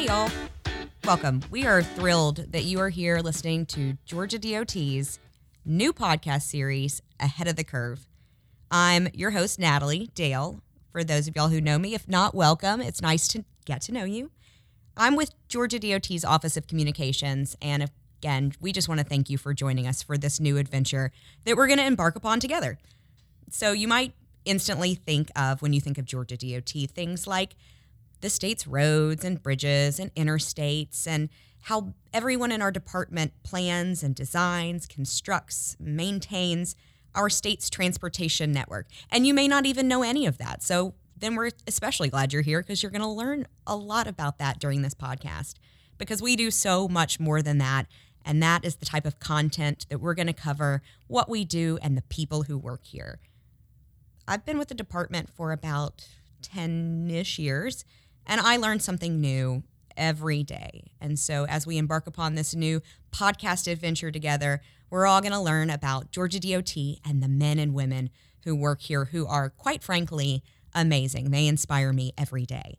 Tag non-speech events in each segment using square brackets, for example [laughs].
Hey, y'all. Welcome. We are thrilled that you are here listening to Georgia DOT's new podcast series, Ahead of the Curve. I'm your host, Natalie Dale. For those of y'all who know me, if not, welcome. It's nice to get to know you. I'm with Georgia DOT's Office of Communications, and again, we just want to thank you for joining us for this new adventure that we're going to embark upon together. So, you might instantly think of, when you think of Georgia DOT, things like the state's roads and bridges and interstates and how everyone in our department plans and designs, constructs, maintains our state's transportation network. And you may not even know any of that. So then we're especially glad you're here because you're going to learn a lot about that during this podcast because we do so much more than that. And that is the type of content that we're going to cover what we do and the people who work here. I've been with the department for about 10 ish years, and I learn something new every day. And so, as we embark upon this new podcast adventure together, we're all going to learn about Georgia DOT and the men and women who work here who are, quite frankly, amazing. They inspire me every day.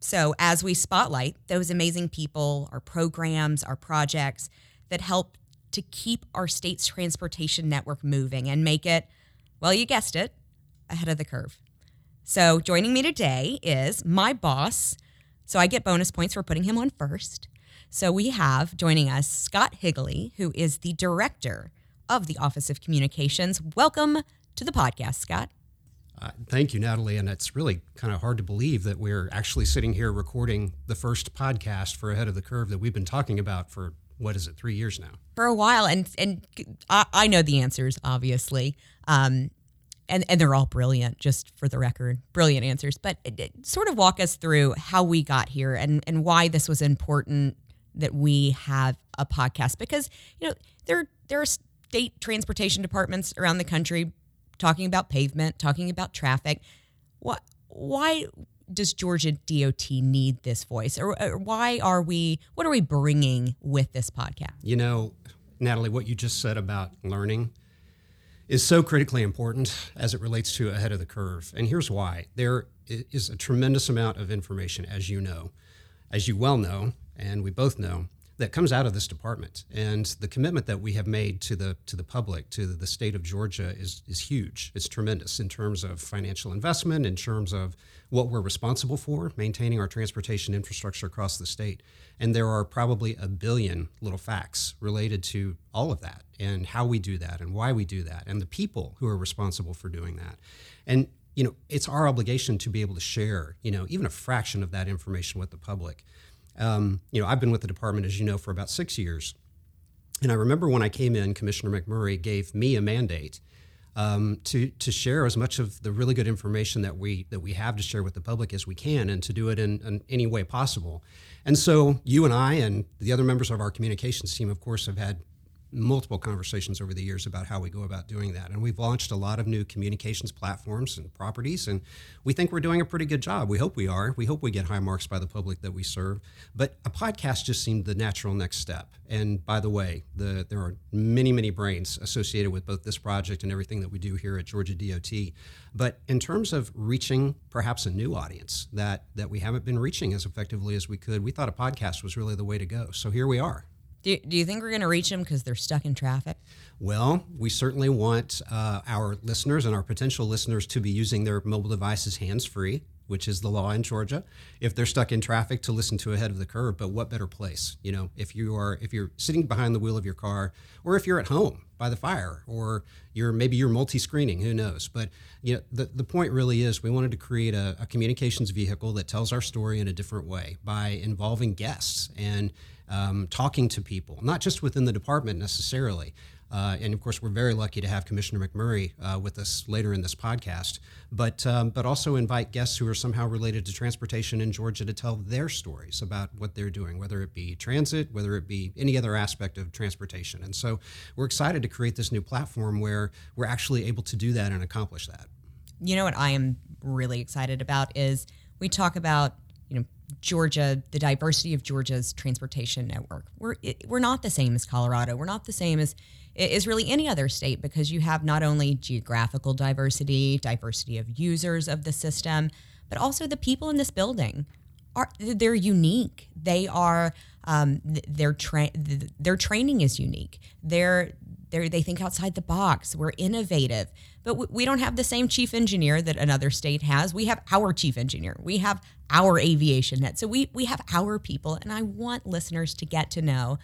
So, as we spotlight those amazing people, our programs, our projects that help to keep our state's transportation network moving and make it well, you guessed it, ahead of the curve. So, joining me today is my boss. So, I get bonus points for putting him on first. So, we have joining us Scott Higley, who is the director of the Office of Communications. Welcome to the podcast, Scott. Uh, thank you, Natalie. And it's really kind of hard to believe that we're actually sitting here recording the first podcast for Ahead of the Curve that we've been talking about for what is it, three years now? For a while, and and I, I know the answers, obviously, um, and and they're all brilliant. Just for the record, brilliant answers. But uh, it, it sort of walk us through how we got here and and why this was important that we have a podcast because you know there there are state transportation departments around the country talking about pavement, talking about traffic. What why does Georgia DOT need this voice, or, or, why are we? What are we bringing with this podcast? You know, Natalie, what you just said about learning is so critically important as it relates to ahead of the curve, and here's why: there is a tremendous amount of information, as you know, as you well know, and we both know that comes out of this department. And the commitment that we have made to the to the public, to the state of Georgia, is is huge. It's tremendous in terms of financial investment, in terms of what we're responsible for, maintaining our transportation infrastructure across the state. And there are probably a billion little facts related to all of that and how we do that and why we do that and the people who are responsible for doing that. And you know, it's our obligation to be able to share, you know, even a fraction of that information with the public. Um, you know, I've been with the department, as you know, for about six years. And I remember when I came in, Commissioner McMurry gave me a mandate um, to to share as much of the really good information that we that we have to share with the public as we can, and to do it in, in any way possible. And so, you and I and the other members of our communications team, of course, have had multiple conversations over the years about how we go about doing that. And we've launched a lot of new communications platforms and properties, and we think we're doing a pretty good job. We hope we are. We hope we get high marks by the public that we serve. But a podcast just seemed the natural next step. And by the way, the, there are many, many brains associated with both this project and everything that we do here at Georgia DOT. But in terms of reaching perhaps a new audience that, that we haven't been reaching as effectively as we could, we thought a podcast was really the way to go. So here we are. Do, do you think we're going to reach them because they're stuck in traffic? Well, we certainly want uh, our listeners and our potential listeners to be using their mobile devices hands free, which is the law in Georgia. If they're stuck in traffic, to listen to ahead of the curve. But what better place? You know, if you are if you're sitting behind the wheel of your car, or if you're at home by the fire, or you're maybe you're multi-screening, who knows? But you know, the the point really is we wanted to create a, a communications vehicle that tells our story in a different way by involving guests and um, talking to people, not just within the department necessarily. Uh, and of course, we're very lucky to have Commissioner McMurry uh, with us later in this podcast, but um, but also invite guests who are somehow related to transportation in Georgia to tell their stories about what they're doing, whether it be transit, whether it be any other aspect of transportation. And so, we're excited to create this new platform where we're actually able to do that and accomplish that. You know what I am really excited about is we talk about Georgia, the diversity of Georgia's transportation network. We're it, we're not the same as Colorado. We're not the same as is really any other state because you have not only geographical diversity, diversity of users of the system, but also the people in this building are they're unique. They are um, their tra- their training is unique. They they think outside the box. We're innovative, but we, we don't have the same chief engineer that another state has. We have our chief engineer. We have our aviation net. So we we have our people, and I want listeners to get to know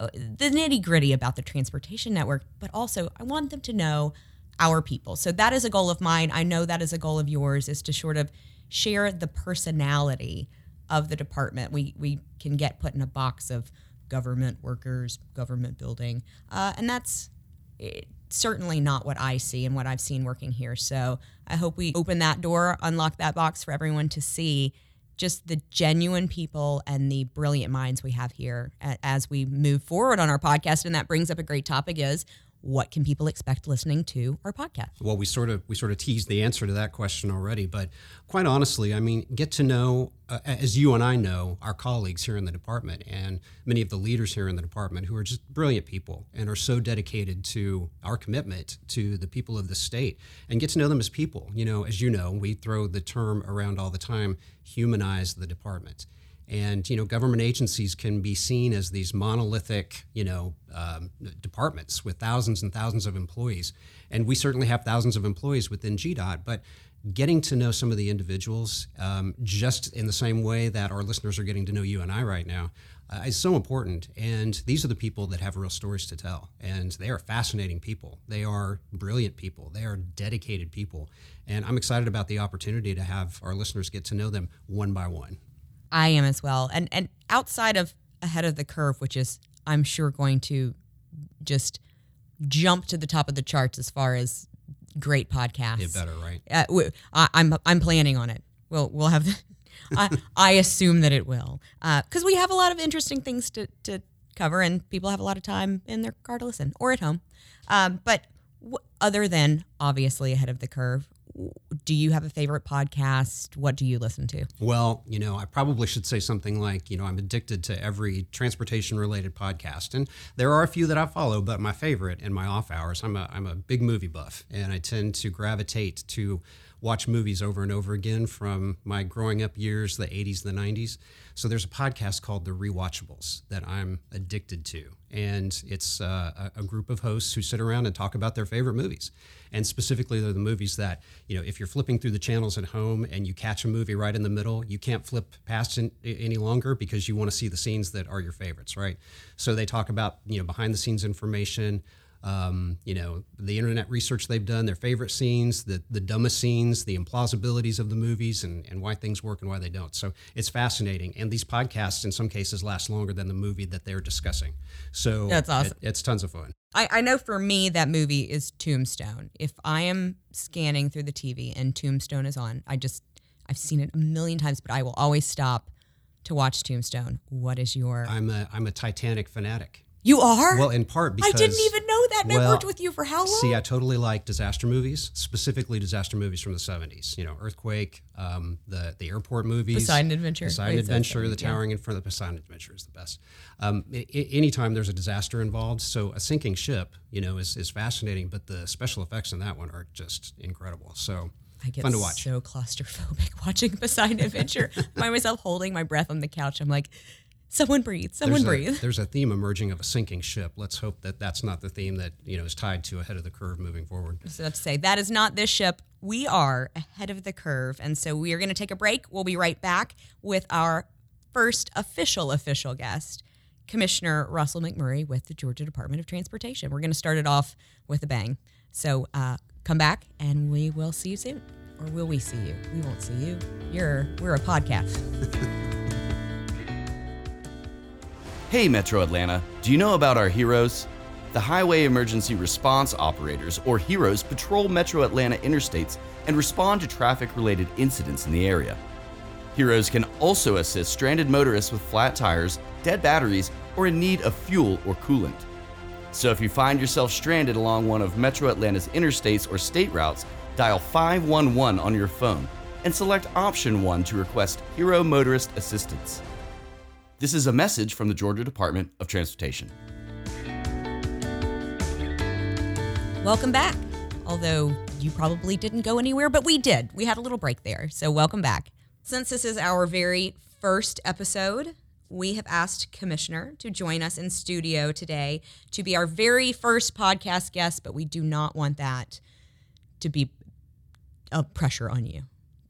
uh, the nitty gritty about the transportation network, but also I want them to know our people. So that is a goal of mine. I know that is a goal of yours is to sort of share the personality of the department. We we can get put in a box of government workers, government building, uh, and that's certainly not what I see and what I've seen working here. So I hope we open that door, unlock that box for everyone to see just the genuine people and the brilliant minds we have here as we move forward on our podcast. And that brings up a great topic is what can people expect listening to our podcast? Well, we sort of we sort of teased the answer to that question already, but quite honestly, I mean, get to know uh, as you and I know our colleagues here in the department and many of the leaders here in the department who are just brilliant people and are so dedicated to our commitment to the people of the state and get to know them as people. You know, as you know, we throw the term around all the time, humanize the department and you know government agencies can be seen as these monolithic you know um, departments with thousands and thousands of employees. And we certainly have thousands of employees within gdot but getting to know some of the individuals um, just in the same way that our listeners are getting to know you and i right now uh, is so important. And these are the people that have real stories to tell. And they are fascinating people. They are brilliant people. They are dedicated people. And i'm excited about the opportunity to have our listeners get to know them one by one I am as well. And and outside of ahead of the curve, which is I'm sure going to just jump to the top of the charts as far as great podcasts. It better, right? Uh, I, I'm I'm planning on it. We'll we'll have. The, [laughs] I I assume that it will, because uh, we have a lot of interesting things to to cover, and people have a lot of time in their car to listen or at home. Um, but w- other than obviously ahead of the curve, do you have a favorite podcast? What do you listen to? Well, you know, I probably should say something like, you know, I'm addicted to every transportation related podcast. And there are a few that I follow, but my favorite in my off hours, I'm a, I'm a big movie buff and I tend to gravitate to watch movies over and over again from my growing up years, the 80s, the 90s. So there's a podcast called The Rewatchables that I'm addicted to. And it's uh, a, group of hosts who sit around and talk about their favorite movies. And specifically, they're the movies that, you know, if you're flipping through the channels at home and you catch a movie right in the middle, you can't flip past it any longer because you want to see the scenes that are your favorites, right? So they talk about, you know, behind the scenes information, um, you know, the internet research they've done, their favorite scenes, the, the dumbest scenes, the implausibilities of the movies, and, and why things work and why they don't. So it's fascinating. And these podcasts, in some cases, last longer than the movie that they're discussing. So that's awesome. It, it's tons of fun. I, I know for me, that movie is Tombstone. If I am scanning through the TV and Tombstone is on, I just, I've seen it a million times, but I will always stop to watch Tombstone. What is your? I'm a I'm a Titanic fanatic. You are? Well, in part because I didn't even know that. And well, I worked with you for how long? See, I totally like disaster movies, specifically disaster movies from the '70s. You know, Earthquake, um, the the airport movies, Poseidon Adventure, Poseidon Wait, Adventure, the towering yeah. in front of the Poseidon Adventure is the best. Um, I- anytime there's a disaster involved, so a sinking ship, you know, is is fascinating. But the special effects in that one are just incredible. So. I get fun to watch. so claustrophobic [laughs] watching Poseidon Adventure. I find myself holding my breath on the couch. I'm like, Someone breathe. Someone there's breathe. A, [laughs] there's a theme emerging of a sinking ship. Let's hope that that's not the theme that you know is tied to ahead of the curve moving forward. So that's to say that is not this ship. We are ahead of the curve, and so we are going to take a break. We'll be right back with our first official official guest, Commissioner Russell McMurry with the Georgia Department of Transportation. We're going to start it off with a bang. So uh, come back, and we will see you soon. Or will we see you? We won't see you. You're we're a podcast. [laughs] Hey Metro Atlanta, do you know about our heroes? The Highway Emergency Response Operators, or HEROES, patrol Metro Atlanta interstates and respond to traffic related incidents in the area. HEROES can also assist stranded motorists with flat tires, dead batteries, or in need of fuel or coolant. So if you find yourself stranded along one of Metro Atlanta's interstates or state routes, dial 511 on your phone and select option 1 to request Hero Motorist Assistance. This is a message from the Georgia Department of Transportation. Welcome back. Although you probably didn't go anywhere, but we did. We had a little break there. So welcome back. Since this is our very first episode, we have asked Commissioner to join us in studio today to be our very first podcast guest, but we do not want that to be a pressure on you.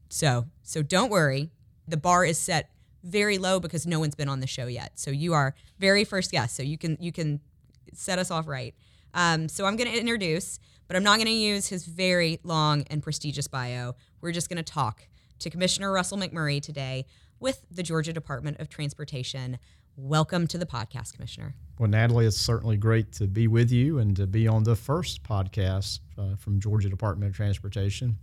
So, so don't worry. The bar is set very low because no one's been on the show yet. So you are very first guest. So you can you can set us off right. Um, so I'm going to introduce, but I'm not going to use his very long and prestigious bio. We're just going to talk to Commissioner Russell McMurry today with the Georgia Department of Transportation. Welcome to the podcast, Commissioner. Well, Natalie, it's certainly great to be with you and to be on the first podcast uh, from Georgia Department of Transportation.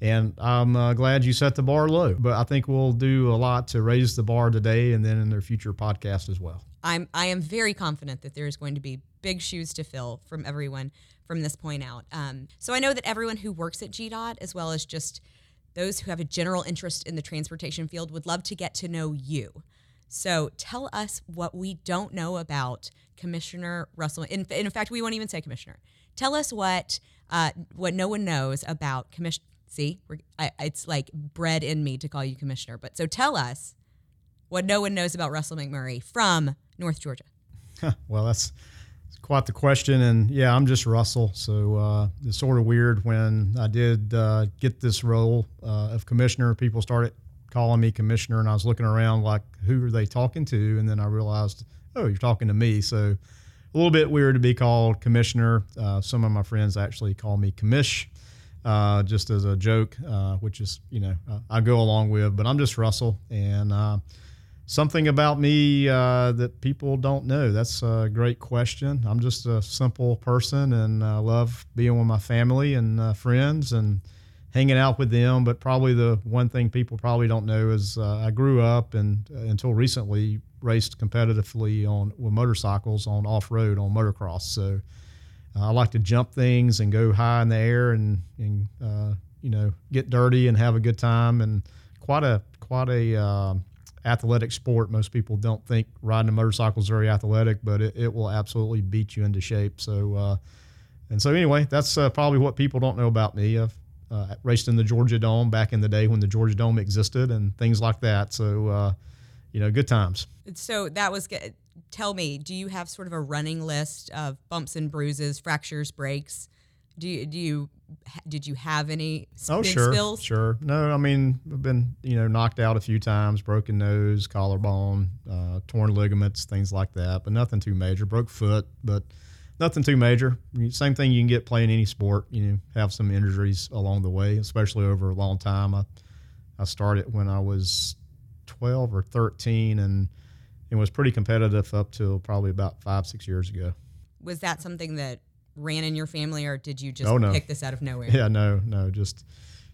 And I'm uh, glad you set the bar low, but I think we'll do a lot to raise the bar today and then in their future podcasts as well. I'm I am very confident that there is going to be big shoes to fill from everyone from this point out. Um, so I know that everyone who works at GDOT, as well as just those who have a general interest in the transportation field, would love to get to know you. So tell us what we don't know about Commissioner Russell. In, in fact, we won't even say Commissioner. Tell us what uh, what no one knows about Commissioner. See, I, it's like bred in me to call you Commissioner. But so tell us what no one knows about Russell McMurry from North Georgia. well, that's quite the question. And yeah, I'm just Russell. So uh, it's sort of weird when I did uh, get this role uh, of commissioner, people started calling me commissioner, and I was looking around like, who are they talking to? And then I realized, oh, you're talking to me. So a little bit weird to be called commissioner. Uh, some of my friends actually call me commish. Uh, just as a joke, uh, which is, you know, I go along with, but I'm just Russell. And something about me uh, that people don't know? That's a great question. I'm just a simple person and I love being with my family and uh, friends and hanging out with them. But probably the one thing people probably don't know is uh, I grew up and uh, until recently raced competitively on with motorcycles on off road on motocross. So uh, I like to jump things and go high in the air and, and uh, you know get dirty and have a good time and quite a quite a um, athletic sport. Most people don't think riding a motorcycle is very athletic, but it, it will absolutely beat you into shape. So, uh, and so anyway, that's uh, probably what people don't know about me. I've uh, raced in the Georgia Dome back in the day when the Georgia Dome existed and things like that. So, uh, you know, good times. So that was good. Tell me, do you have sort of a running list of bumps and bruises, fractures, breaks? Do you, do you did you have any oh, sure, spills? Sure. No, I mean, I've been, you know, knocked out a few times, broken nose, collarbone, uh, torn ligaments, things like that, but nothing too major. Broke foot, but nothing too major. Same thing you can get playing any sport. You know, have some injuries along the way, especially over a long time. I, I started when I was 12 or 13 and it was pretty competitive up till probably about five, six years ago. Was that something that ran in your family, or did you just oh, no. pick this out of nowhere? Yeah, no, no, just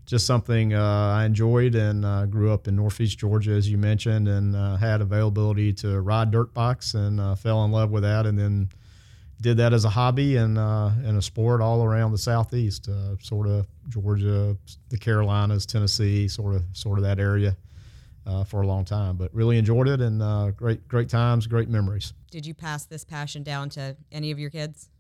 just something uh, I enjoyed and uh, grew up in Northeast Georgia, as you mentioned, and uh, had availability to ride dirt bikes and uh, fell in love with that, and then did that as a hobby and uh, and a sport all around the Southeast, uh, sort of Georgia, the Carolinas, Tennessee, sort of sort of that area. For a long time, but really enjoyed it and great, great times, great memories. Did you pass this passion down to any of your kids?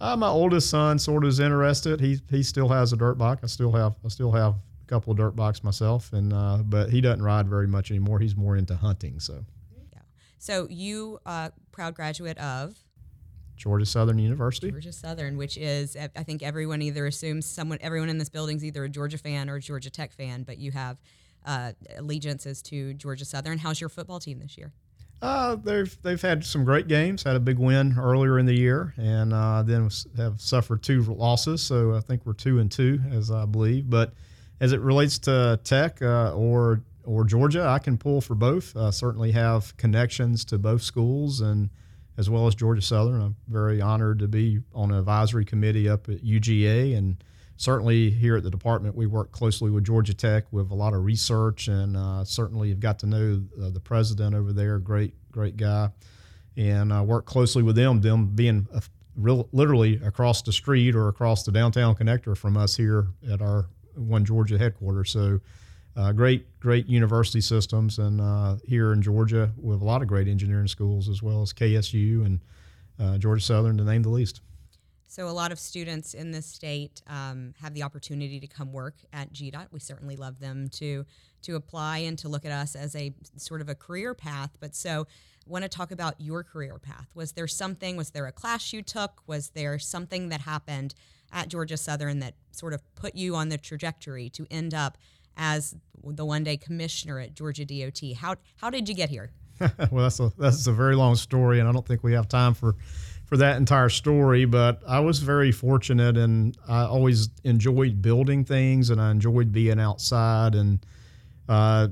Uh, my oldest son sort of is interested. He he still has a dirt bike. I still have I still have a couple of dirt bikes myself, and uh, but he doesn't ride very much anymore. He's more into hunting. So. Yeah. So you uh, proud graduate of. Georgia Southern University. Georgia Southern, which is I think everyone either assumes someone everyone in this building is either a Georgia fan or a Georgia Tech fan, but you have uh, allegiances to Georgia Southern. How's your football team this year? Uh, they've they've had some great games. Had a big win earlier in the year, and uh, then have suffered two losses. So I think we're two and two, as I believe. But as it relates to Tech uh, or or Georgia, I can pull for both. I certainly have connections to both schools, and as well as Georgia Southern. I'm very honored to be on an advisory committee up at UGA, and certainly here at the department, we work closely with Georgia Tech with a lot of research, and uh, certainly have got to know uh, the president over there, great great guy, and uh, work closely with them. Them being a, real, literally across the street or across the downtown connector from us here at our One Georgia headquarters. So. Uh, great, great university systems, and uh, here in Georgia, with a lot of great engineering schools, as well as KSU and uh, Georgia Southern, to name the least. So a lot of students in this state um, have the opportunity to come work at GDOT. We certainly love them to to apply and to look at us as a sort of a career path. But so want to talk about your career path. Was there something? Was there a class you took? Was there something that happened at Georgia Southern that sort of put you on the trajectory to end up as the one day commissioner at Georgia DOT? How how did you get here? [laughs] well, that's a that's a very long story, and I don't think we have time for for that entire story, but I was very fortunate and I always enjoyed building things and I enjoyed being outside. And uh,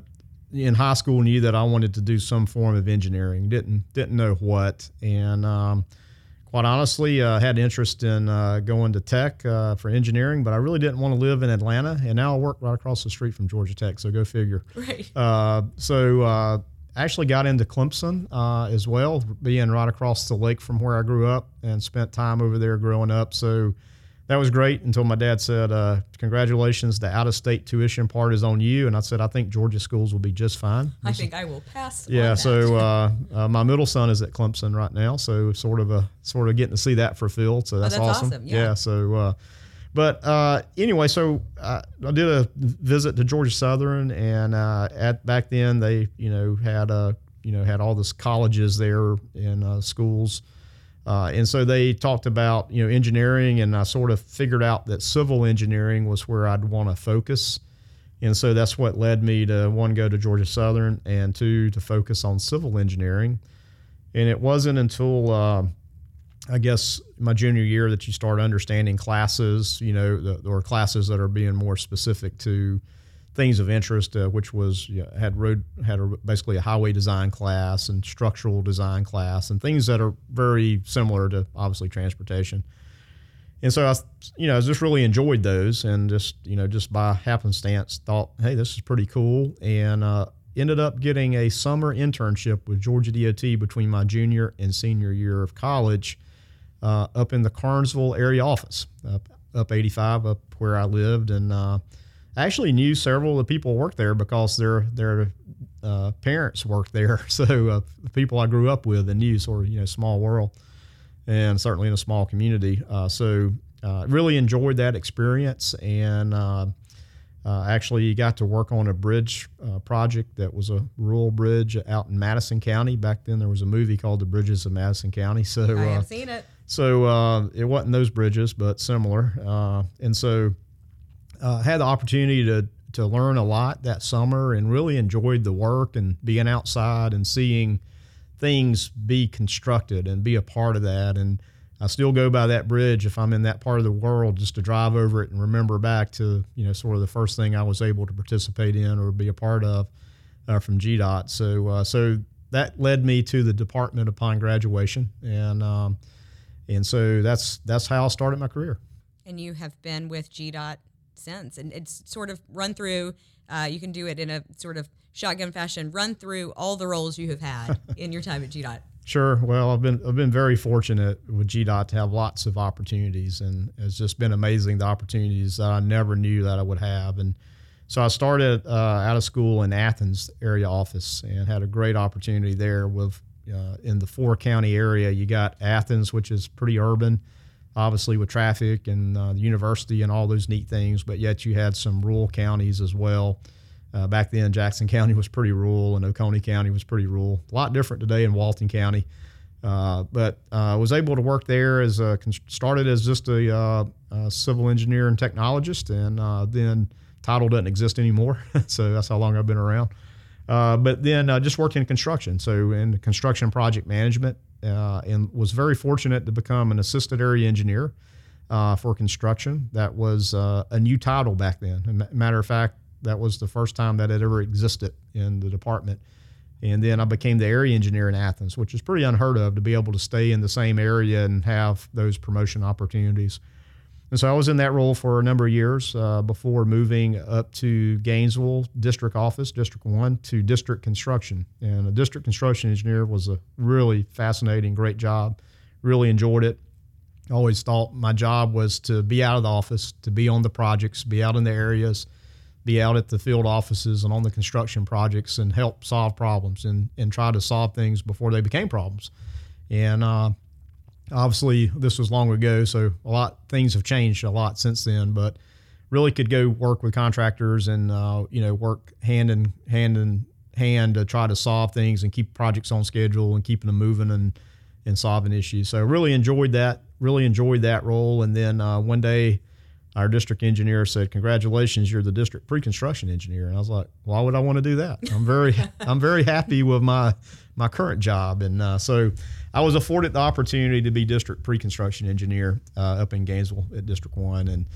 in high school, knew that I wanted to do some form of engineering. Didn't didn't know what, and um, quite honestly, uh, had interest in uh, going to Tech uh, for engineering, but I really didn't want to live in Atlanta. And now I work right across the street from Georgia Tech, so go figure. Right. Uh, so uh, actually got into Clemson uh, as well, being right across the lake from where I grew up and spent time over there growing up. So that was great until my dad said, uh, "Congratulations, the out-of-state tuition part is on you." And I said, "I think Georgia schools will be just fine." I think I will pass. Yeah. So uh, uh, my middle son is at Clemson right now, so sort of a sort of getting to see that fulfilled. So that's, Oh, that's awesome. awesome, yeah. So. Uh, but uh, anyway, so I, I did a visit to Georgia Southern, and uh, at back then they, you know, had uh, you know had all this colleges there and uh, schools, uh, and so they talked about you know engineering, and I sort of figured out that civil engineering was where I'd want to focus, and so that's what led me to one go to Georgia Southern, and two to focus on civil engineering, and it wasn't until uh, I guess my junior year that you start understanding classes, you know, the, or classes that are being more specific to things of interest, uh, which was you know, had road had a, basically a highway design class and structural design class and things that are very similar to obviously transportation. And so I, you know, I just really enjoyed those, and just you know, just by happenstance, thought, hey, this is pretty cool, and uh, ended up getting a summer internship with Georgia DOT between my junior and senior year of college, uh, up in the Carnesville area office, up up 85, up where I lived, and uh, I actually knew several of the people who worked there because their their uh, parents worked there. [laughs] So uh, the people I grew up with and knew, sort of you know, small world and certainly in a small community. Uh, so uh, really enjoyed that experience and uh, uh, actually got to work on a bridge uh, project that was a rural bridge out in Madison County. Back then there was a movie called The Bridges of Madison County. [laughs] So I have seen it. So uh, it wasn't those bridges, but similar. Uh, and so uh, had the opportunity to to learn a lot that summer and really enjoyed the work and being outside and seeing things be constructed and be a part of that. And I still go by that bridge if I'm in that part of the world just to drive over it and remember back to you know sort of the first thing I was able to participate in or be a part of uh, from GDOT. So uh, so that led me to the department upon graduation and. Um, and so that's that's how I started my career. and you have been with GDOT since. And it's sort of run through. Uh, you can do it in a sort of shotgun fashion. Run through all the roles you have had [laughs] in your time at GDOT. Sure. Well, I've been I've been very fortunate with GDOT to have lots of opportunities, and it's just been amazing the opportunities that I never knew that I would have. And so I started uh, out of school in Athens area office and had a great opportunity there with uh, in the four county area. You got Athens, which is pretty urban, obviously with traffic and uh, the university and all those neat things. But yet you had some rural counties as well. Uh, back then, Jackson [laughs] County was pretty rural, and Oconee County was pretty rural. A lot different today in Walton County. Uh, but I uh, was able to work there as a started as just a, uh, a civil engineer and technologist, and then title doesn't exist anymore, [laughs] so that's how long I've been around. Uh, but then uh, just worked in construction, so in construction project management, and was very fortunate to become an assistant area engineer for construction. That was a new title back then. Matter of fact, that was the first time that it ever existed in the department. And then I became the area engineer in Athens, which is pretty unheard of to be able to stay in the same area and have those promotion opportunities. And so I was in that role for a number of years uh, before moving up to Gainesville District Office, District 1, to District Construction. And a district construction engineer was a really fascinating, great job. Really enjoyed it. Always thought my job was to be out of the office, to be on the projects, be out in the areas, be out at the field offices and on the construction projects and help solve problems and, and try to solve things before they became problems. And uh, obviously this was long ago, so a lot things have changed a lot since then. But really could go work with contractors and uh, you know work hand in hand in hand to try to solve things and keep projects on schedule and keeping them moving and and solving issues. So really enjoyed that. Really enjoyed that role. And then uh, one day, our district engineer said, "Congratulations, you're the district pre-construction engineer." And I was like, "Why would I want to do that? I'm very [laughs] I'm very happy with my my current job." And uh, so I was afforded the opportunity to be district pre-construction engineer uh, up in Gainesville at District One, and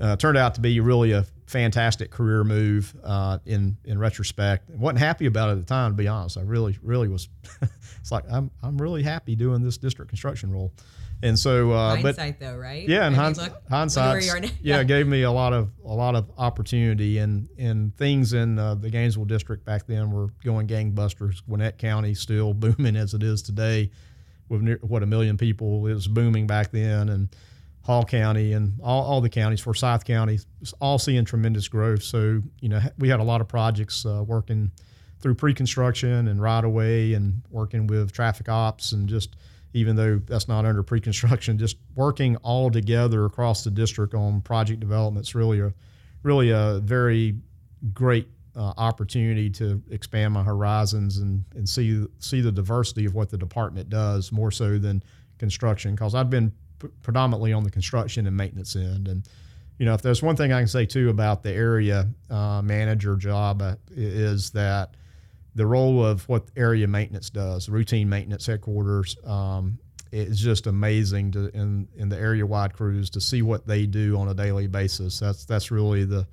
uh, turned out to be really a fantastic career move uh, in in retrospect. I wasn't happy about it at the time, to be honest. I really, really was. [laughs] it's like I'm I'm really happy doing this district construction role, and so uh, hindsight but, though, right? Yeah, and hinds- hindsight, yeah, yeah, gave me a [laughs] lot of a lot of opportunity and and things in uh, the Gainesville district back then were going gangbusters. Gwinnett County still [laughs] booming as it is today, with near, what a million people. Was booming back then, and Hall County and all, all the counties, Forsyth County, all seeing tremendous growth. So, you know, we had a lot of projects uh, working through pre-construction and right of way and working with traffic ops and just even though that's not under pre-construction, just working all together across the district on project development is really a really a very great uh, opportunity to expand my horizons and, and see see the diversity of what the department does more so than construction because I've been predominantly on the construction and maintenance end. And you know, if there's one thing I can say too about the area uh, manager job uh, is that the role of what area maintenance does, routine maintenance headquarters, um, it's just amazing to in in the area wide crews to see what they do on a daily basis. That's that's really the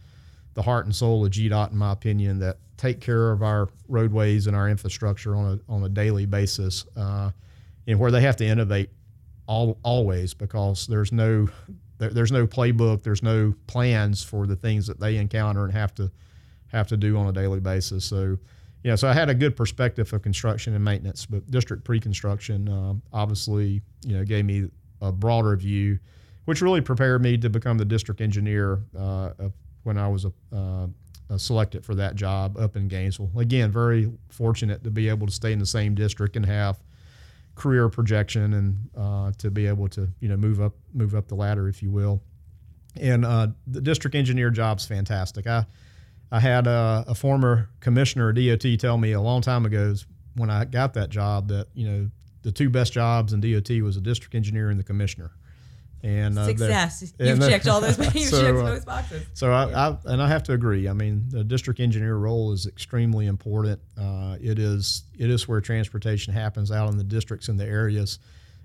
the heart and soul of GDOT, in my opinion, that take care of our roadways and our infrastructure on a on a daily basis, uh, and where they have to innovate all, always because there's no there, there's no playbook, there's no plans for the things that they encounter and have to have to do on a daily basis. So, yeah, so I had a good perspective of construction and maintenance, but district pre-construction uh, obviously you know gave me a broader view, which really prepared me to become the district engineer uh, when I was uh, selected for that job up in Gainesville. Again, very fortunate to be able to stay in the same district and have career projection and uh, to be able to you know move up move up the ladder, if you will. And uh, the district engineer job's fantastic. I I had a, a former commissioner DOT tell me a long time ago when I got that job that you know the two best jobs in DOT was a district engineer and the commissioner. And uh, success. You've checked all those. [laughs] [laughs] You've so, checked uh, those boxes. So I, I, and I have to agree. I mean, the district engineer role is extremely important. Uh, it is it is where transportation happens out in the districts and the areas,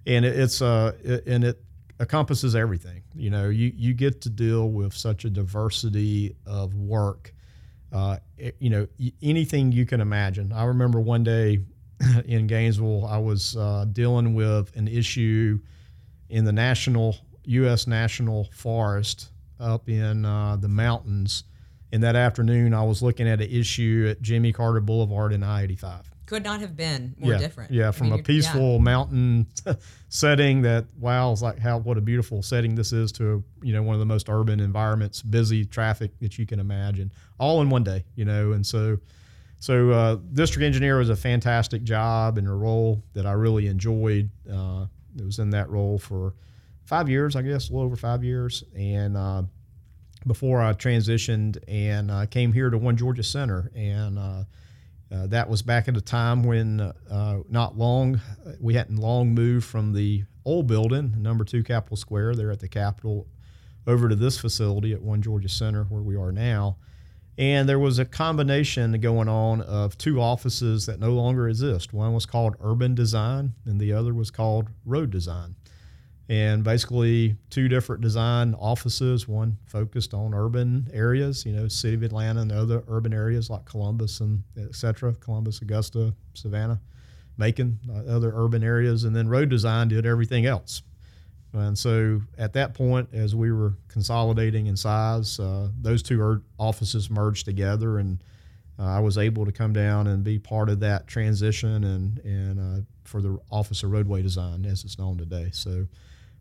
and it, it's uh it, and it encompasses everything. You know, you you get to deal with such a diversity of work. Uh, it, you know, anything you can imagine. I remember one day [laughs] in Gainesville, I was uh, dealing with an issue in the national U.S. national forest up in uh, the mountains. And that afternoon, I was looking at an issue at Jimmy Carter Boulevard in I-85. Could not have been more yeah, different. Yeah, from I mean, a peaceful yeah. mountain [laughs] setting that wow, it's like how what a beautiful setting this is to you know one of the most urban environments, busy traffic that you can imagine, all in one day. You know, and so so uh, district engineer was a fantastic job and a role that I really enjoyed. Uh, it was in that role for five years, I guess, a little over five years, and uh, before I transitioned and uh, came here to One Georgia Center, and uh, uh that was back at a time when uh, not long we hadn't long moved from the old building, number two Capitol Square, there at the Capitol, over to this facility at One Georgia Center, where we are now. And there was a combination going on of two offices that no longer exist. One was called Urban Design, and the other was called Road Design. And basically, two different design offices. One focused on urban areas, you know, city of Atlanta and other urban areas like Columbus and et cetera, Columbus, Augusta, Savannah, Macon, uh, other urban areas. And then Road Design did everything else. And so at that point, as we were consolidating in size, uh, those two offices merged together, and uh, I was able to come down and be part of that transition and and uh, for the Office of Roadway Design as it's known today. So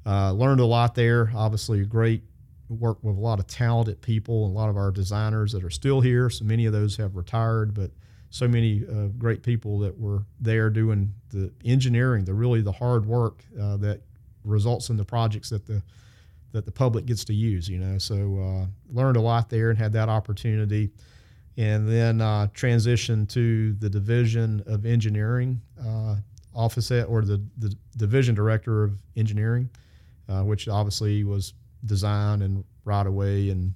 uh, learned a lot there. Obviously, great work with a lot of talented people and a lot of our designers that are still here. So many of those have retired, but so many uh, great people that were there doing the engineering, the really the hard work uh, that results in the projects that the that the public gets to use. You know, so uh, learned a lot there and had that opportunity, and then uh, transitioned to the division of engineering uh, office at, or the the division director of engineering, uh, which obviously was design and right away and,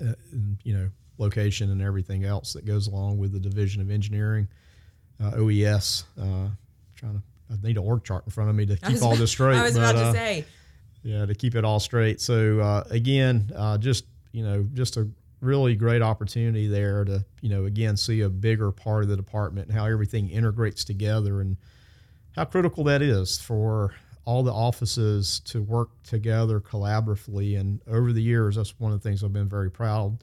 uh, and, you know location and everything else that goes along with the division of engineering, uh, OES. trying to I need an org chart in front of me to [laughs] keep all this straight. I was but, about to say yeah, to keep it all straight. So uh, again, uh, just you know, just a really great opportunity there to you know again see a bigger part of the department and how everything integrates together and how critical that is for all the offices to work together collaboratively. And over the years, that's one of the things I've been very proud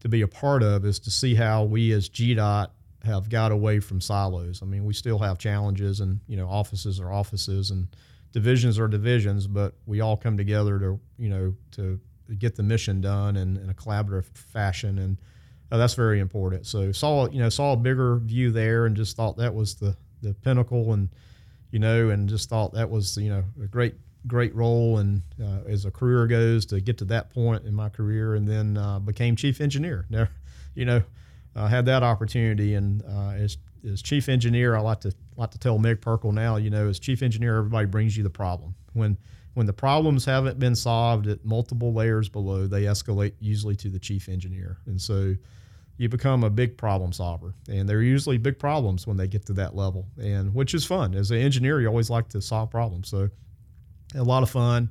to be a part of is to see how we as GDOT have got away from silos. I mean, we still have challenges, and you know, offices are offices and divisions are divisions, but we all come together to you know to get the mission done in, in a collaborative fashion, and uh, that's very important. So saw you know saw a bigger view there, and just thought that was the the pinnacle, and you know, and just thought that was you know a great great role and uh, as a career goes to get to that point in my career, and then uh, became chief engineer. [laughs] Now, you know, I had that opportunity, and uh, as as chief engineer, I like to like to tell Meg Pirkle now, you know, as chief engineer, everybody brings you the problem. When when the problems haven't been solved at multiple layers below, they escalate usually to the chief engineer, and so you become a big problem solver. And they're usually big problems when they get to that level, and which is fun. As an engineer, you always like to solve problems, so a lot of fun.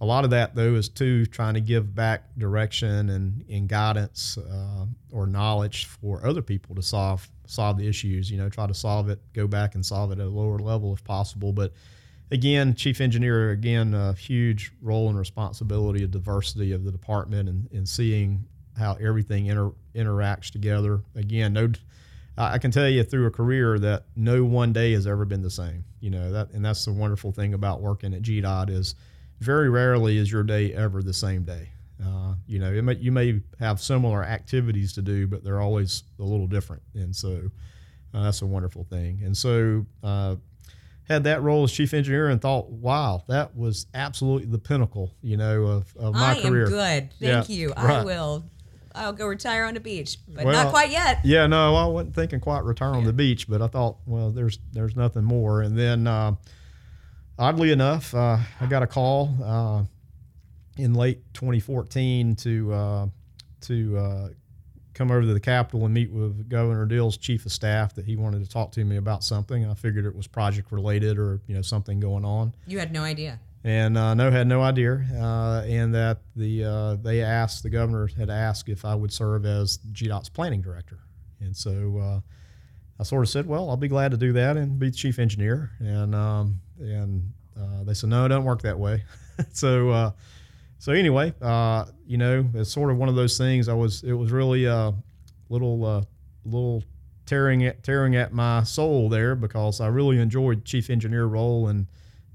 A lot of that though is too trying to give back direction and, and guidance uh, or knowledge for other people to solve solve the issues. You know, try to solve it, go back and solve it at a lower level if possible. But again, chief engineer, again, a huge role and responsibility of diversity of the department and, and seeing how everything inter, interacts together. Again, no, I can tell you through a career that no one day has ever been the same. You know that, and that's the wonderful thing about working at GDOT is very rarely is your day ever the same day. Uh, you know, may, you may have similar activities to do, but they're always a little different, and so uh, that's a wonderful thing. And so, uh, had that role as chief engineer, and thought, wow, that was absolutely the pinnacle, you know, of, of my I career. am good. Thank Yeah, you. I will. I'll go retire on the beach, but Well, not quite yet. Yeah, no, I wasn't thinking quite retire on the beach, but I thought, well, there's there's nothing more. And then, uh, oddly enough, uh, I got a call uh, in late 2014 to uh, to uh, come over to the Capitol and meet with Governor Deal's chief of staff that he wanted to talk to me about something. I figured it was project related or you know something going on You had no idea. And uh, no had no idea uh, and that the uh, they asked the governor had asked if I would serve as GDOT's planning director. And so uh, I sort of said well I'll be glad to do that and be chief engineer. And um, and uh, they said no it doesn't work that way. [laughs] So uh, so anyway you know it's sort of one of those things. I was it was really a little little tearing at tearing at my soul there because I really enjoyed chief engineer role and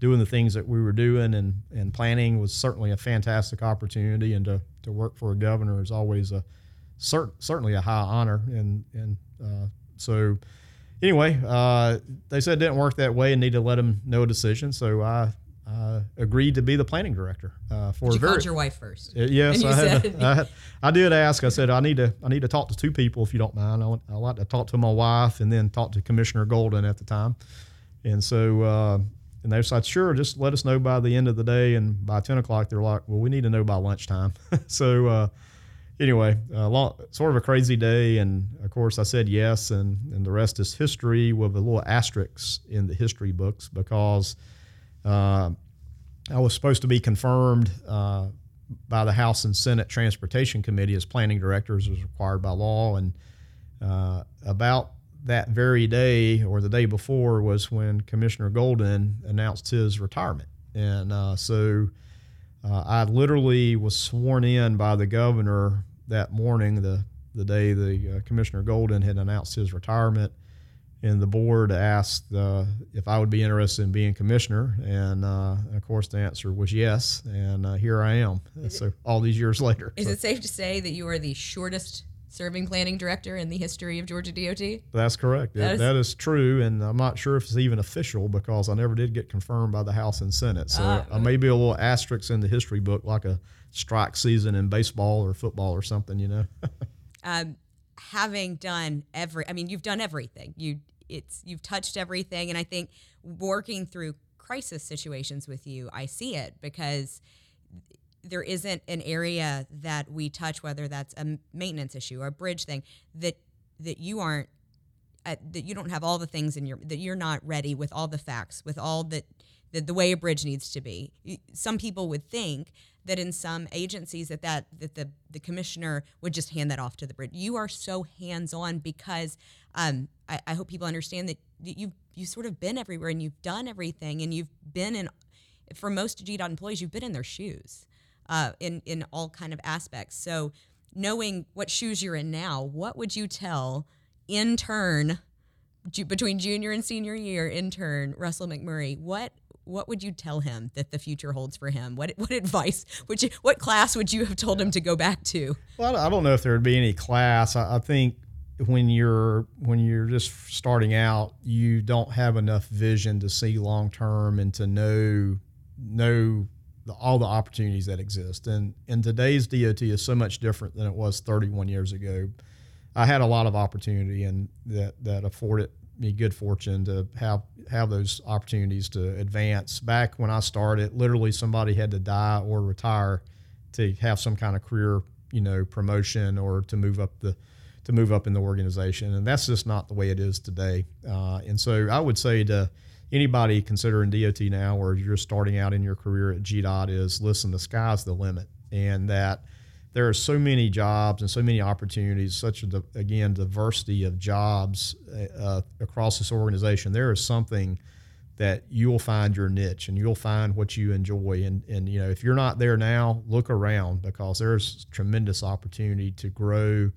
doing the things that we were doing and, and planning was certainly a fantastic opportunity and to, to work for a governor is always a cert, certainly a high honor and and uh, so anyway uh, they said it didn't work that way and need to let them know a decision so I uh, agreed to be the planning director uh, for you very called your wife first. uh, Yes, [laughs] I, had said- I, I did ask. I said I need to I need to talk to two people if you don't mind. I, want- I like to talk to my wife and then talk to Commissioner Golden at the time, and so uh, and they said sure, just let us know by the end of the day. And by ten o'clock, they're like, well, we need to know by lunchtime. [laughs] so uh, anyway, uh, long, sort of a crazy day, and of course I said yes, and and the rest is history with a little asterisk in the history books because. Uh, I was supposed to be confirmed uh, by the House and Senate Transportation Committee as planning director, as required by law. And uh, about that very day or the day before was when Commissioner Golden announced his retirement. And uh, so uh, I literally was sworn in by the governor that morning, the, the day the uh, Commissioner Golden had announced his retirement and the board asked uh, if I would be interested in being commissioner, and uh, of course the answer was yes, and uh, here I am. so all these years later, Is So- it safe to say that you are the shortest serving planning director in the history of Georgia DOT. That's correct. That is- that is true, and I'm not sure if it's even official because I never did get confirmed by the House and Senate. So Ah. I may be a little asterisk in the history book, like a strike season in baseball or football or something. You know. [laughs] um, having done every i mean you've done everything you it's you've touched everything and i think working through crisis situations with you i see it because there isn't an area that we touch whether that's a maintenance issue or a bridge thing that that you aren't uh, that you don't have all the things in your that you're not ready with all the facts with all that the, the way a bridge needs to be. Some people would think that in some agencies that that that the the commissioner would just hand that off to the bridge. You are so hands on because um, I, I hope people understand that you've you sort of been everywhere and you've done everything and you've been in for most GDOT employees you've been in their shoes uh, in in all kind of aspects so knowing what shoes you're in now what would you tell intern ju- between junior and senior year intern Russell McMurry, what what would you tell him that the future holds for him? What what [laughs] advice would you what class would you have told him to go back to? Well, I don't know if there would be any class. I, I think when you're when you're just starting out, you don't have enough vision to see long term and to know know the, all the opportunities that exist. And and today's DOT is so much different than it was 31 years ago. I had a lot of opportunity and that that afforded me good fortune to have have those opportunities to advance. Back when I started, literally somebody had to die or retire to have some kind of career, you know, promotion or to move up the to move up in the organization, and that's just not the way it is today. Uh, and so I would say to anybody considering DOT now, or you're starting out in your career at GDOT, is listen, the sky's the limit, and that there are so many jobs and so many opportunities, such a di- again diversity of jobs uh, across this organization. There is something that you will find your niche and you'll find what you enjoy. And and you know if you're not there now, look around because there's tremendous opportunity to grow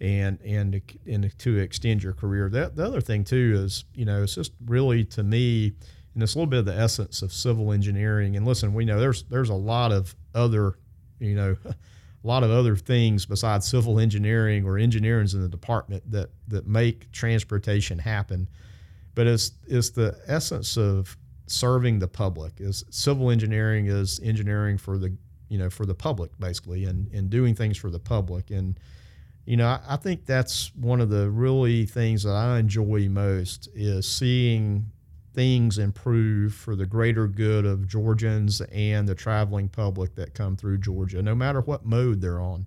and and and to extend your career. That the other thing too is you know it's just really to me. And it's a little bit of the essence of civil engineering. And listen, we know there's there's a lot of other, you know, [laughs] a lot of other things besides civil engineering or engineers in the department that that make transportation happen. But it's it's the essence of serving the public. Is civil engineering is engineering for the you know for the public basically, and and doing things for the public. And you know I, I think that's one of the really things that I enjoy most is seeing things improve for the greater good of Georgians and the traveling public that come through Georgia, no matter what mode they're on.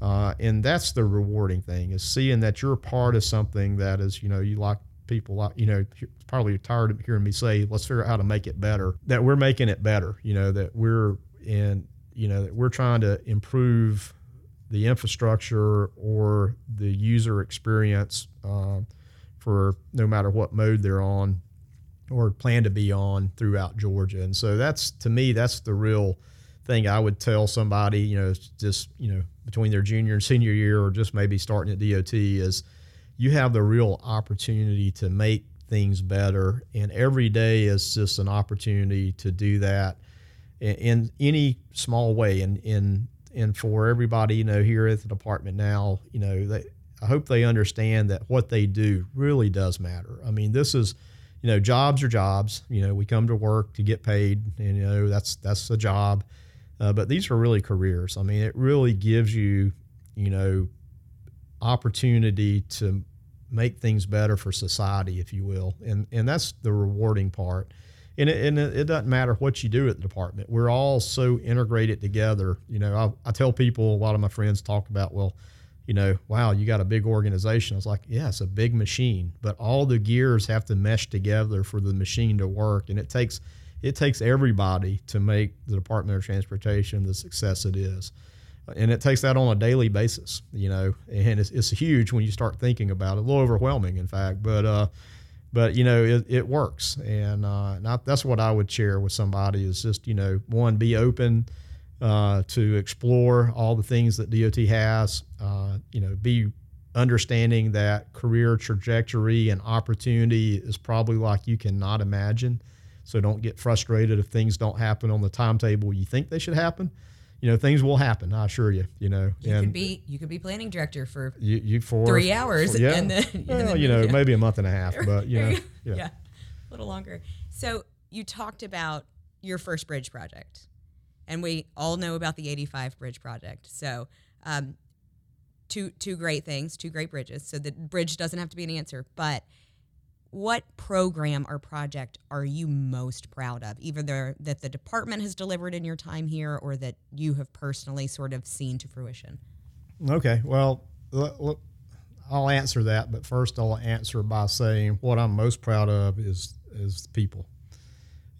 Uh, and that's the rewarding thing is seeing that you're part of something that is, you know, you like people like, you know, probably tired of hearing me say, let's figure out how to make it better. That we're making it better, you know, that we're in, you know, that we're trying to improve the infrastructure or the user experience uh, for no matter what mode they're on or plan to be on throughout Georgia. And so that's to me that's the real thing I would tell somebody, you know, just, you know, between their junior and senior year or just maybe starting at DOT is you have the real opportunity to make things better and every day is just an opportunity to do that in, in any small way and in and for everybody, you know, here at the department now, you know, they I hope they understand that what they do really does matter. I mean, this is you know, jobs are jobs. You know, we come to work to get paid, and you know that's that's a job. Uh, but these are really careers. I mean, it really gives you, you know, opportunity to make things better for society, if you will, and and that's the rewarding part. And it, and it, doesn't matter what you do at the department. We're all so integrated together. You know, I, I tell people a lot of my friends talk about well you know, wow, you got a big organization. I was like, yeah, it's a big machine, but all the gears have to mesh together for the machine to work, and it takes it takes everybody to make the Department of Transportation the success it is, and it takes that on a daily basis, you know, and it's, it's huge when you start thinking about it. A little overwhelming, in fact, but uh, but you know, it, it works, and, uh, that's what I would share with somebody is just you know, one, be open uh, to explore all the things that DOT has. Uh, you know, be understanding that career trajectory and opportunity is probably like you cannot imagine. So don't get frustrated if things don't happen on the timetable you think they should happen. You know, things will happen. I assure you. You know, You and could be you could be planning director for you, you for three hours, for- yeah, and then- [laughs] and well, then- you know, maybe a month and a half, [laughs] but you know, yeah. yeah. a little longer. So you talked about your first bridge project, and we all know about the 85 bridge project. So, um, two two great things, two great bridges. So the bridge doesn't have to be an answer, but what program or project are you most proud of, either the, that the department has delivered in your time here, or that you have personally sort of seen to fruition? Okay, well, I'll answer that, but first I'll answer by saying what I'm most proud of is is people,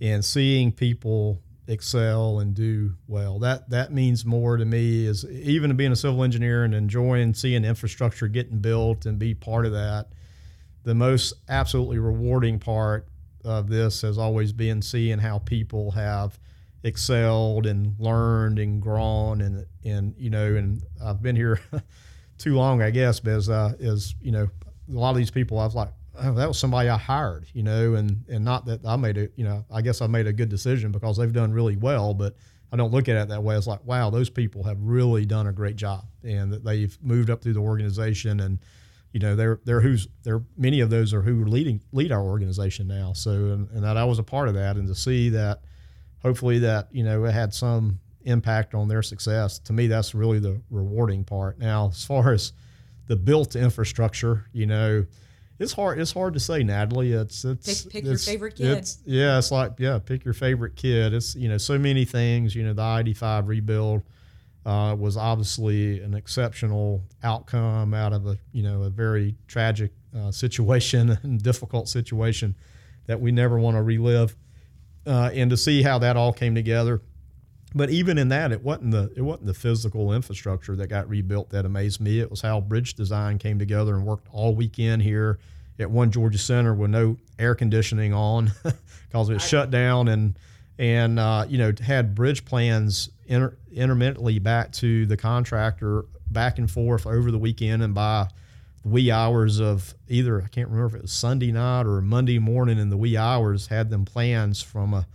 and seeing people excel and do well. That that means more to me is even being a civil engineer and enjoying seeing infrastructure getting built and be part of that. The most absolutely rewarding part of this has always been seeing how people have excelled and learned and grown and and you know and I've been here [laughs] too long I guess but as uh, is you know a lot of these people I was like oh that was somebody I hired you know and and not that I made a you know I guess I made a good decision because they've done really well but I don't look at it that way. It's like wow those people have really done a great job and that they've moved up through the organization and you know they're they're who's they're many of those are who are leading lead our organization now. So and, and that I was a part of that and to see that hopefully that you know it had some impact on their success to me that's really the rewarding part. Now as far as the built infrastructure you know it's hard it's hard to say natalie. It's it's Pick- pick your favorite kid. it's yeah it's like yeah pick your favorite kid. It's you know so many things you know the I-85 rebuild uh, was obviously an exceptional outcome out of a you know a very tragic uh, situation [laughs] and difficult situation that we never want to relive uh, and to see how that all came together. But even in that, it wasn't the it wasn't the physical infrastructure that got rebuilt that amazed me. It was how bridge design came together and worked all weekend here at One Georgia Center with no air conditioning on [laughs] because it was shut down and and uh, you know had bridge plans inter- intermittently back to the contractor back and forth over the weekend and by the wee hours of either I can't remember if it was Sunday night or Monday morning in the wee hours had them plans from a,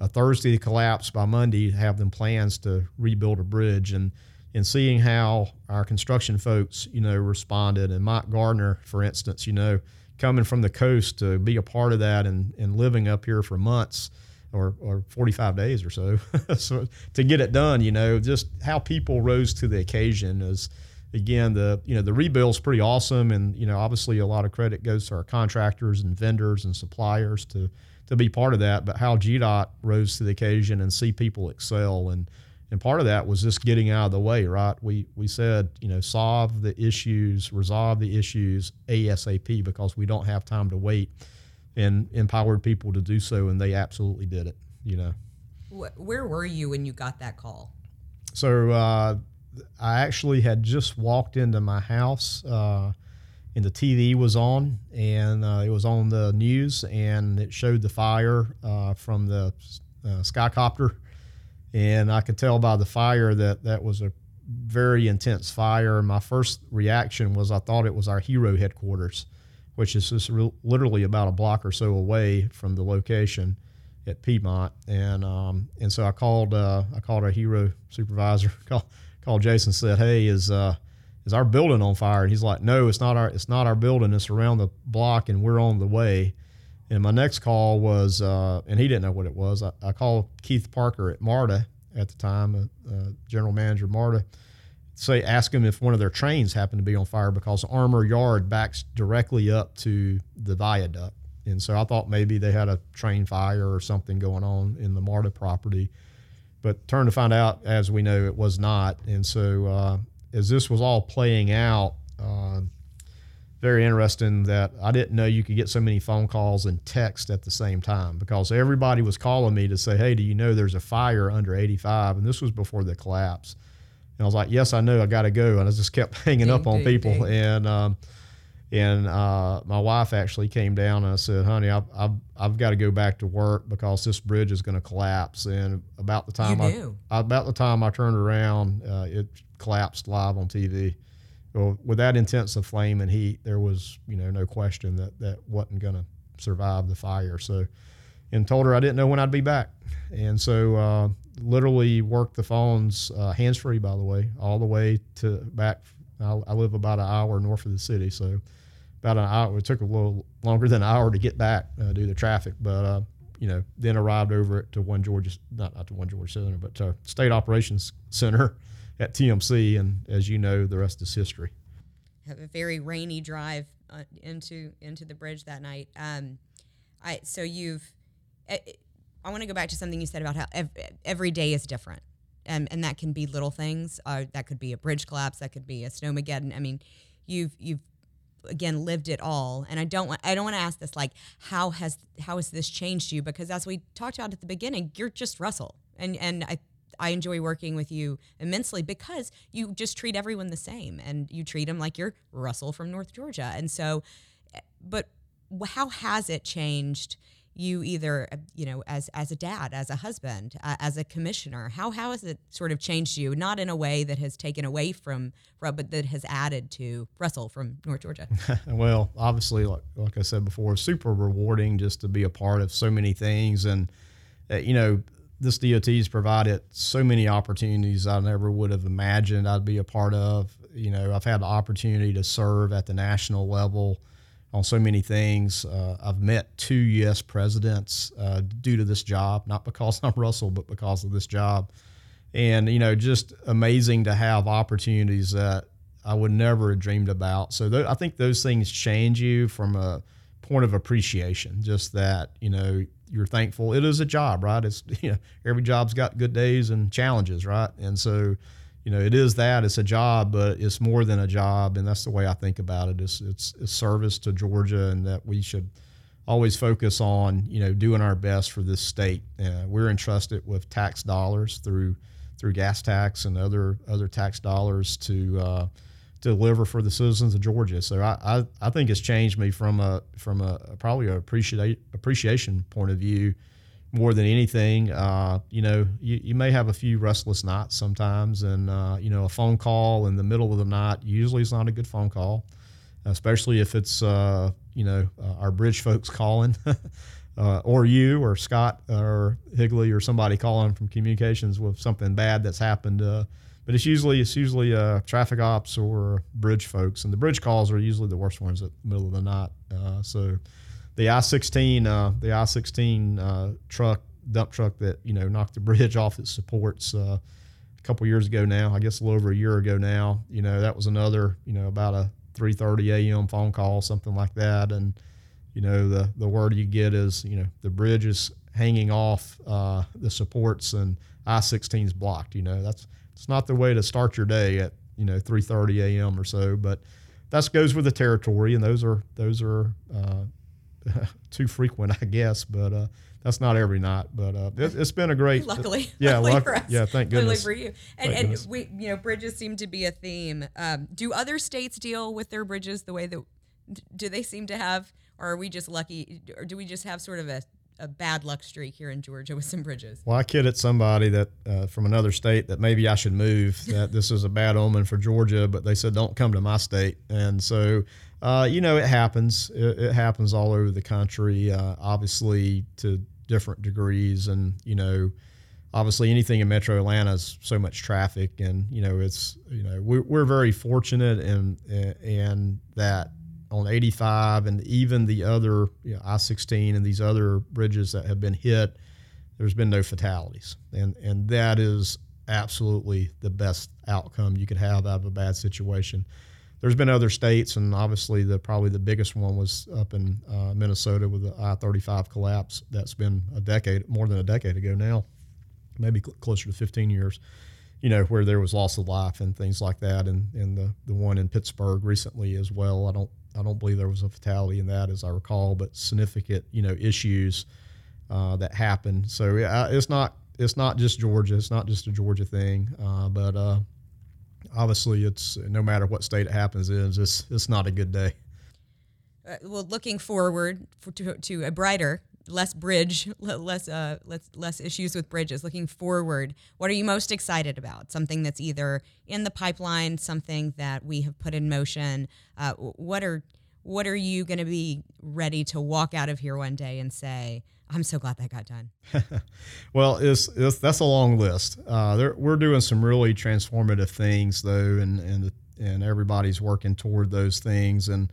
a Thursday collapse by Monday have them plans to rebuild a bridge and and seeing how our construction folks you know responded. And Mike Gardner for instance you know coming from the coast to be a part of that and, and living up here for months or, or 45 days or so. [laughs] So to get it done you know just how people rose to the occasion is again the you know the rebuild's pretty awesome. And you know obviously a lot of credit goes to our contractors and vendors and suppliers to to be part of that. But how GDOT rose to the occasion and see people excel. And and part of that was just getting out of the way right? We we said you know solve the issues resolve the issues ASAP because we don't have time to wait and empowered people to do so and they absolutely did it you know Where were you when you got that call? so uh, I actually had just walked into my house, uh, and the TV was on, and uh, it was on the news, and it showed the fire uh, from the uh, skycopter, and I could tell by the fire that that was a very intense fire. My first reaction was I thought it was our hero headquarters, which is just literally about a block or so away from the location at Piedmont, and um, and so I called uh, I called our hero supervisor, [laughs] called, called Jason, said, "Hey, is uh, is our building on fire?" And he's like, "No, it's not our it's not our building. It's around the block, and we're on the way." And my next call was, uh, and he didn't know what it was. I, I called Keith Parker at MARTA at the time, uh, uh, general manager MARTA, say ask them if one of their trains happened to be on fire because Armour Yard backs directly up to the viaduct. And so I thought maybe they had a train fire or something going on in the MARTA property. But turned to find out, as we know, it was not. And so uh, as this was all playing out, uh, very interesting that I didn't know you could get so many phone calls and text at the same time because everybody was calling me to say, "Hey, do you know there's a fire under 85?" And this was before the collapse. And I was like, "Yes, I know. I got to go." And I just kept [laughs] hanging Ding, up on ding, people. ding. And um, and uh, my wife actually came down and I said, "Honey, I've I've, I've got to go back to work because this bridge is going to collapse." And about the time knew. I about the time I turned around, uh, it collapsed live on TV. Well, with that intense of flame and heat, there was you know no question that that wasn't going to survive the fire. So, and told her I didn't know when I'd be back. And so, uh, literally worked the phones uh, hands free, by the way, all the way to back. I, I, live about an hour north of the city, so about an hour. It took a little longer than an hour to get back uh, due to traffic, but uh, you know, then arrived over to one Georgia, not not to one Georgia Center, but to State Operations Center at TMC, and as you know, the rest is history. Have a very rainy drive uh, into into the bridge that night. Um, I so you've. I, want to go back to something you said about how ev- every day is different, and and that can be little things. Uh, that could be a bridge collapse. That could be a snowmageddon. I mean, you've you've again lived it all and i don't want i don't want to ask this like how has how has this changed you because as we talked about at the beginning you're just russell and and i I enjoy working with you immensely because you just treat everyone the same and you treat them like you're Russell from North Georgia. And so, eh, but how has it changed you either uh, you know as as a dad as a husband uh, as a commissioner? How how has it sort of changed you? Not in a way that has taken away from but that has added to russell from north georgia. [laughs] Well obviously like, like i said before super rewarding just to be a part of so many things. And uh, you know this DOT has provided so many opportunities I never would have imagined I'd be a part of. You know, I've had the opportunity to serve at the national level on so many things. Uh, I've met two U.S. presidents uh, due to this job, not because I'm Russell, but because of this job. And, you know, just amazing to have opportunities that I would never have dreamed about. So th- I think those things change you from a point of appreciation, just that, you know, you're thankful. It is a job, right? It's, [laughs] you know, every job's got good days and challenges, right? And so, you know, it is that it's a job, but it's more than a job, and that's the way I think about it. It's it's, it's service to Georgia, and that we should always focus on you know doing our best for this state. Uh, we're entrusted with tax dollars through through gas tax and other other tax dollars to uh, deliver for the citizens of Georgia. So I, I, I think it's changed me from a from a probably a appreciate appreciation point of view more than anything. Uh, you know, you, you may have a few restless nights sometimes, and uh, you know, a phone call in the middle of the night usually is not a good phone call, especially if it's uh, you know uh, our bridge folks calling. [laughs] Uh, or you, or Scott, or Higley, or somebody calling from communications with something bad that's happened. Uh, but it's usually it's usually traffic ops or bridge folks, and the bridge calls are usually the worst ones at the middle of the night. so, the I-16, uh, the I-16 uh, truck, dump truck that you know knocked the bridge off its supports uh, a couple years ago now. I guess a little over a year ago now. You know that was another you know about a 3:30 a.m. phone call, something like that, and you know the the word you get is you know the bridge is hanging off uh, the supports and I-16 is blocked. You know that's it's not the way to start your day at you know 3:30 a.m. or so, but that goes with the territory, and those are those are uh, [laughs] too frequent, I guess, but uh, that's not every night. But uh, it, has been a great. [laughs] Luckily, [laughs] yeah, luckily luck, for us. yeah. Thank goodness. Luckily for you. And, and we, you know, bridges seem to be a theme. Um, do other states deal with their bridges the way that? Do they seem to have, or are we just lucky, or do we just have sort of a a bad luck streak here in Georgia with some bridges. Well, I kidded somebody that uh, from another state that maybe I should move. [laughs] That this is a bad omen for Georgia, but they said don't come to my state, and so uh, you know, it happens. It, it, happens all over the country, uh, obviously to different degrees. And, you know, obviously anything in metro Atlanta is so much traffic. And, you know, it's, you know, we're, we're very fortunate in, in that on 85 and even the other you know, I 16 and these other bridges that have been hit, there's been no fatalities. And, and that is absolutely the best outcome you could have out of a bad situation there's been other states, and obviously the probably the biggest one was up in uh, Minnesota with the I-35 collapse. That's been a decade, more than a decade ago now, maybe cl- closer to 15 years. You know where there was loss of life and things like that, and and the the one in Pittsburgh recently as well. I don't I don't believe there was a fatality in that as I recall, but significant you know issues uh, that happened. So yeah, it's not it's not just Georgia. It's not just a Georgia thing, uh, but uh, obviously, it's no matter what state it happens in, it's it's not a good day. Uh, well, looking forward for, to, to a brighter, less bridge, [laughs] less uh, less less issues with bridges. Looking forward, what are you most excited about? Something that's either in the pipeline, something that we have put in motion. Uh, what are what are you going to be ready to walk out of here one day and say, I'm so glad that got done? [laughs] well, it's, it's, that's a long list. Uh, we're doing some really transformative things, though, and and and everybody's working toward those things. And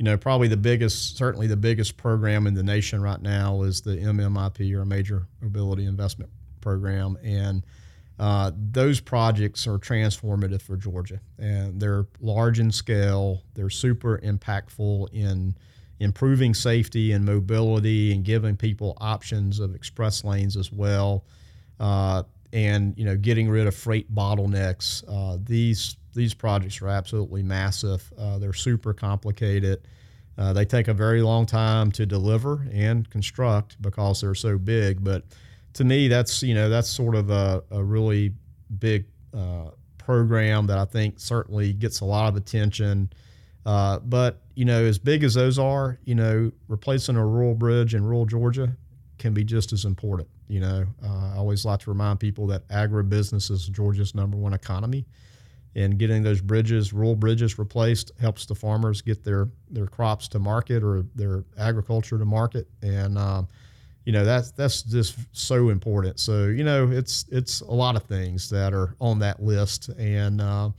you know, probably the biggest, certainly the biggest program in the nation right now is the MMIP or Major Mobility Investment Program, and uh, those projects are transformative for Georgia, and they're large in scale. They're super impactful in improving safety and mobility, and giving people options of express lanes as well, uh, and you know, getting rid of freight bottlenecks. Uh, these these projects are absolutely massive. Uh, they're super complicated. Uh, they take a very long time to deliver and construct because they're so big, but to me, that's you know that's sort of a, a really big uh, program that I think certainly gets a lot of attention. Uh, but you know, as big as those are, you know, replacing a rural bridge in rural Georgia can be just as important. You know, uh, I always like to remind people that agribusiness is Georgia's number one economy, and getting those bridges, rural bridges, replaced helps the farmers get their their crops to market or their agriculture to market, and um, you know that's that's just so important. So you know it's it's a lot of things that are on that list, and uh,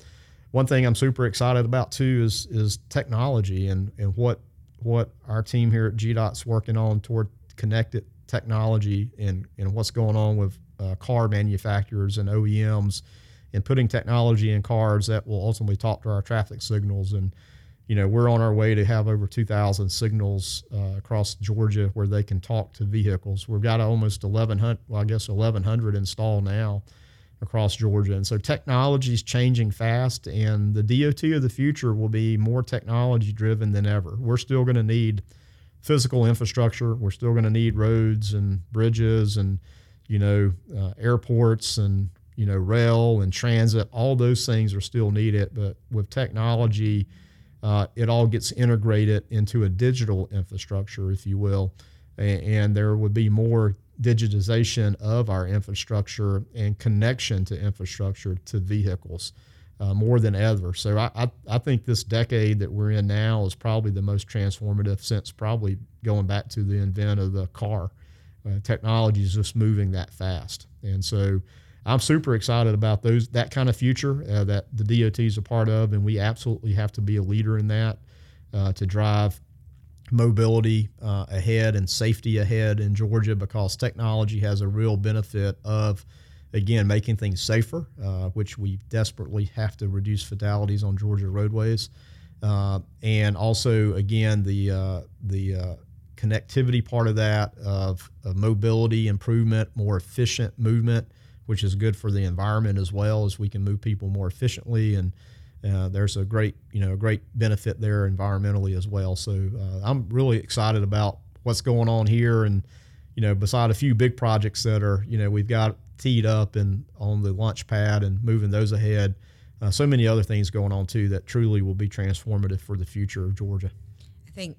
one thing I'm super excited about too is is technology and and what what our team here at GDOT's working on toward connected technology and and what's going on with uh, car manufacturers and OEMs and putting technology in cars that will ultimately talk to our traffic signals and you know, we're on our way to have over 2,000 signals uh, across Georgia where they can talk to vehicles. We've got almost 1,100, well, I guess 1,100 installed now across Georgia. And so technology is changing fast, and the DOT of the future will be more technology driven than ever. We're still going to need physical infrastructure. We're still going to need roads and bridges and, you know, uh, airports and, you know, rail and transit. All those things are still needed. But with technology, uh, it all gets integrated into a digital infrastructure, if you will, and, and, there would be more digitization of our infrastructure and connection to infrastructure to vehicles uh, more than ever. So I, I, I, think this decade that we're in now is probably the most transformative since probably going back to the invent of the car. Uh, technology is just moving that fast, and so I'm super excited about those that kind of future uh, that the DOT is a part of, and we absolutely have to be a leader in that uh, to drive mobility uh, ahead and safety ahead in Georgia because technology has a real benefit of again making things safer, uh, which we desperately have to reduce fatalities on Georgia roadways, uh, and also again the uh, the connectivity part of that of, of mobility improvement, more efficient movement which is good for the environment as well as we can move people more efficiently. And uh, there's a great you know a great benefit there environmentally as well. So uh, i'm really excited about what's going on here. And you know beside a few big projects that are you know we've got teed up and on the launch pad and moving those ahead uh, so many other things going on too that truly will be transformative for the future of georgia. I think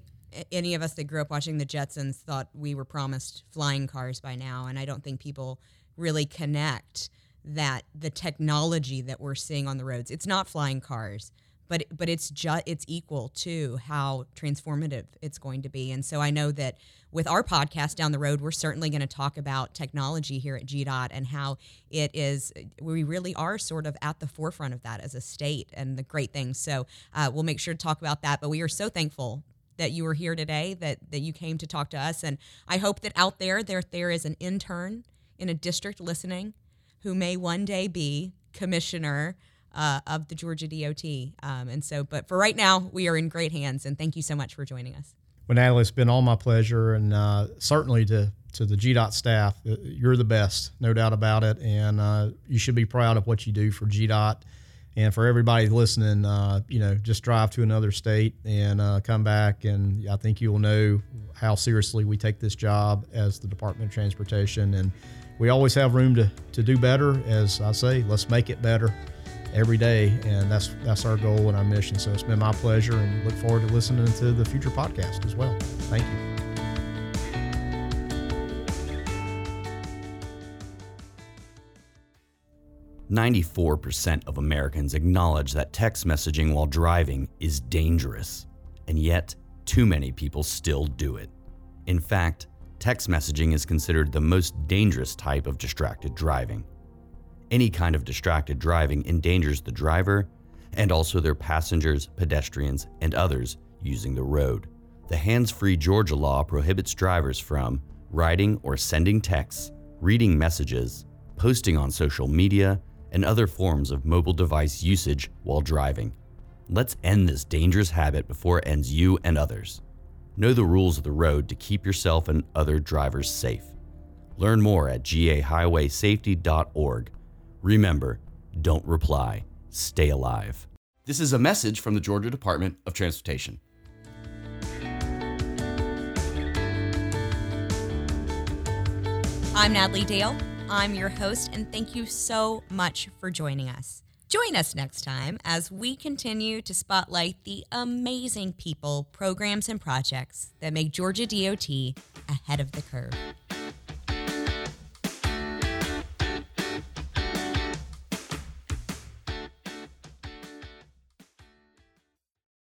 any of us that grew up watching the jetsons thought we were promised flying cars by now. And i don't think people really connect that the technology that we're seeing on the roads it's not flying cars but but it's just it's equal to how transformative it's going to be. And so i know that with our podcast down the road we're certainly going to talk about technology here at gdot and how it is we really are sort of at the forefront of that as a state and the great things. So uh, we'll make sure to talk about that but we are so thankful that you were here today that that you came to talk to us. And i hope that out there there there is an intern in a district listening who may one day be commissioner uh, of the Georgia DOT. Um, and so, but for right now, we are in great hands. And thank you so much for joining us. Well, Natalie, it's been all my pleasure, and uh, certainly to to the GDOT staff, uh, you're the best, no doubt about it. And uh, you should be proud of what you do for GDOT. And for everybody listening, uh, you know, just drive to another state and uh, come back, and I think you will know how seriously we take this job as the Department of Transportation and we always have room to, to do better. As I say, let's make it better every day, and that's that's our goal and our mission. So it's been my pleasure, and look forward to listening to the future podcast as well. Thank you. Ninety-four percent of Americans acknowledge that text messaging while driving is dangerous, and yet too many people still do it. In fact, text messaging is considered the most dangerous type of distracted driving. Any kind of distracted driving endangers the driver and also their passengers, pedestrians, and others using the road. The hands free Georgia law prohibits drivers from writing or sending texts, reading messages, posting on social media, and other forms of mobile device usage while driving. Let's end this dangerous habit before it ends you and others. Know the rules of the road to keep yourself and other drivers safe. Learn more at gahighwaysafety.org. Remember, don't reply, stay alive. This is a message from the Georgia Department of Transportation. I'm Natalie Dale. I'm your host, and thank you so much for joining us. Join us next time as we continue to spotlight the amazing people, programs, and projects that make Georgia DOT ahead of the curve.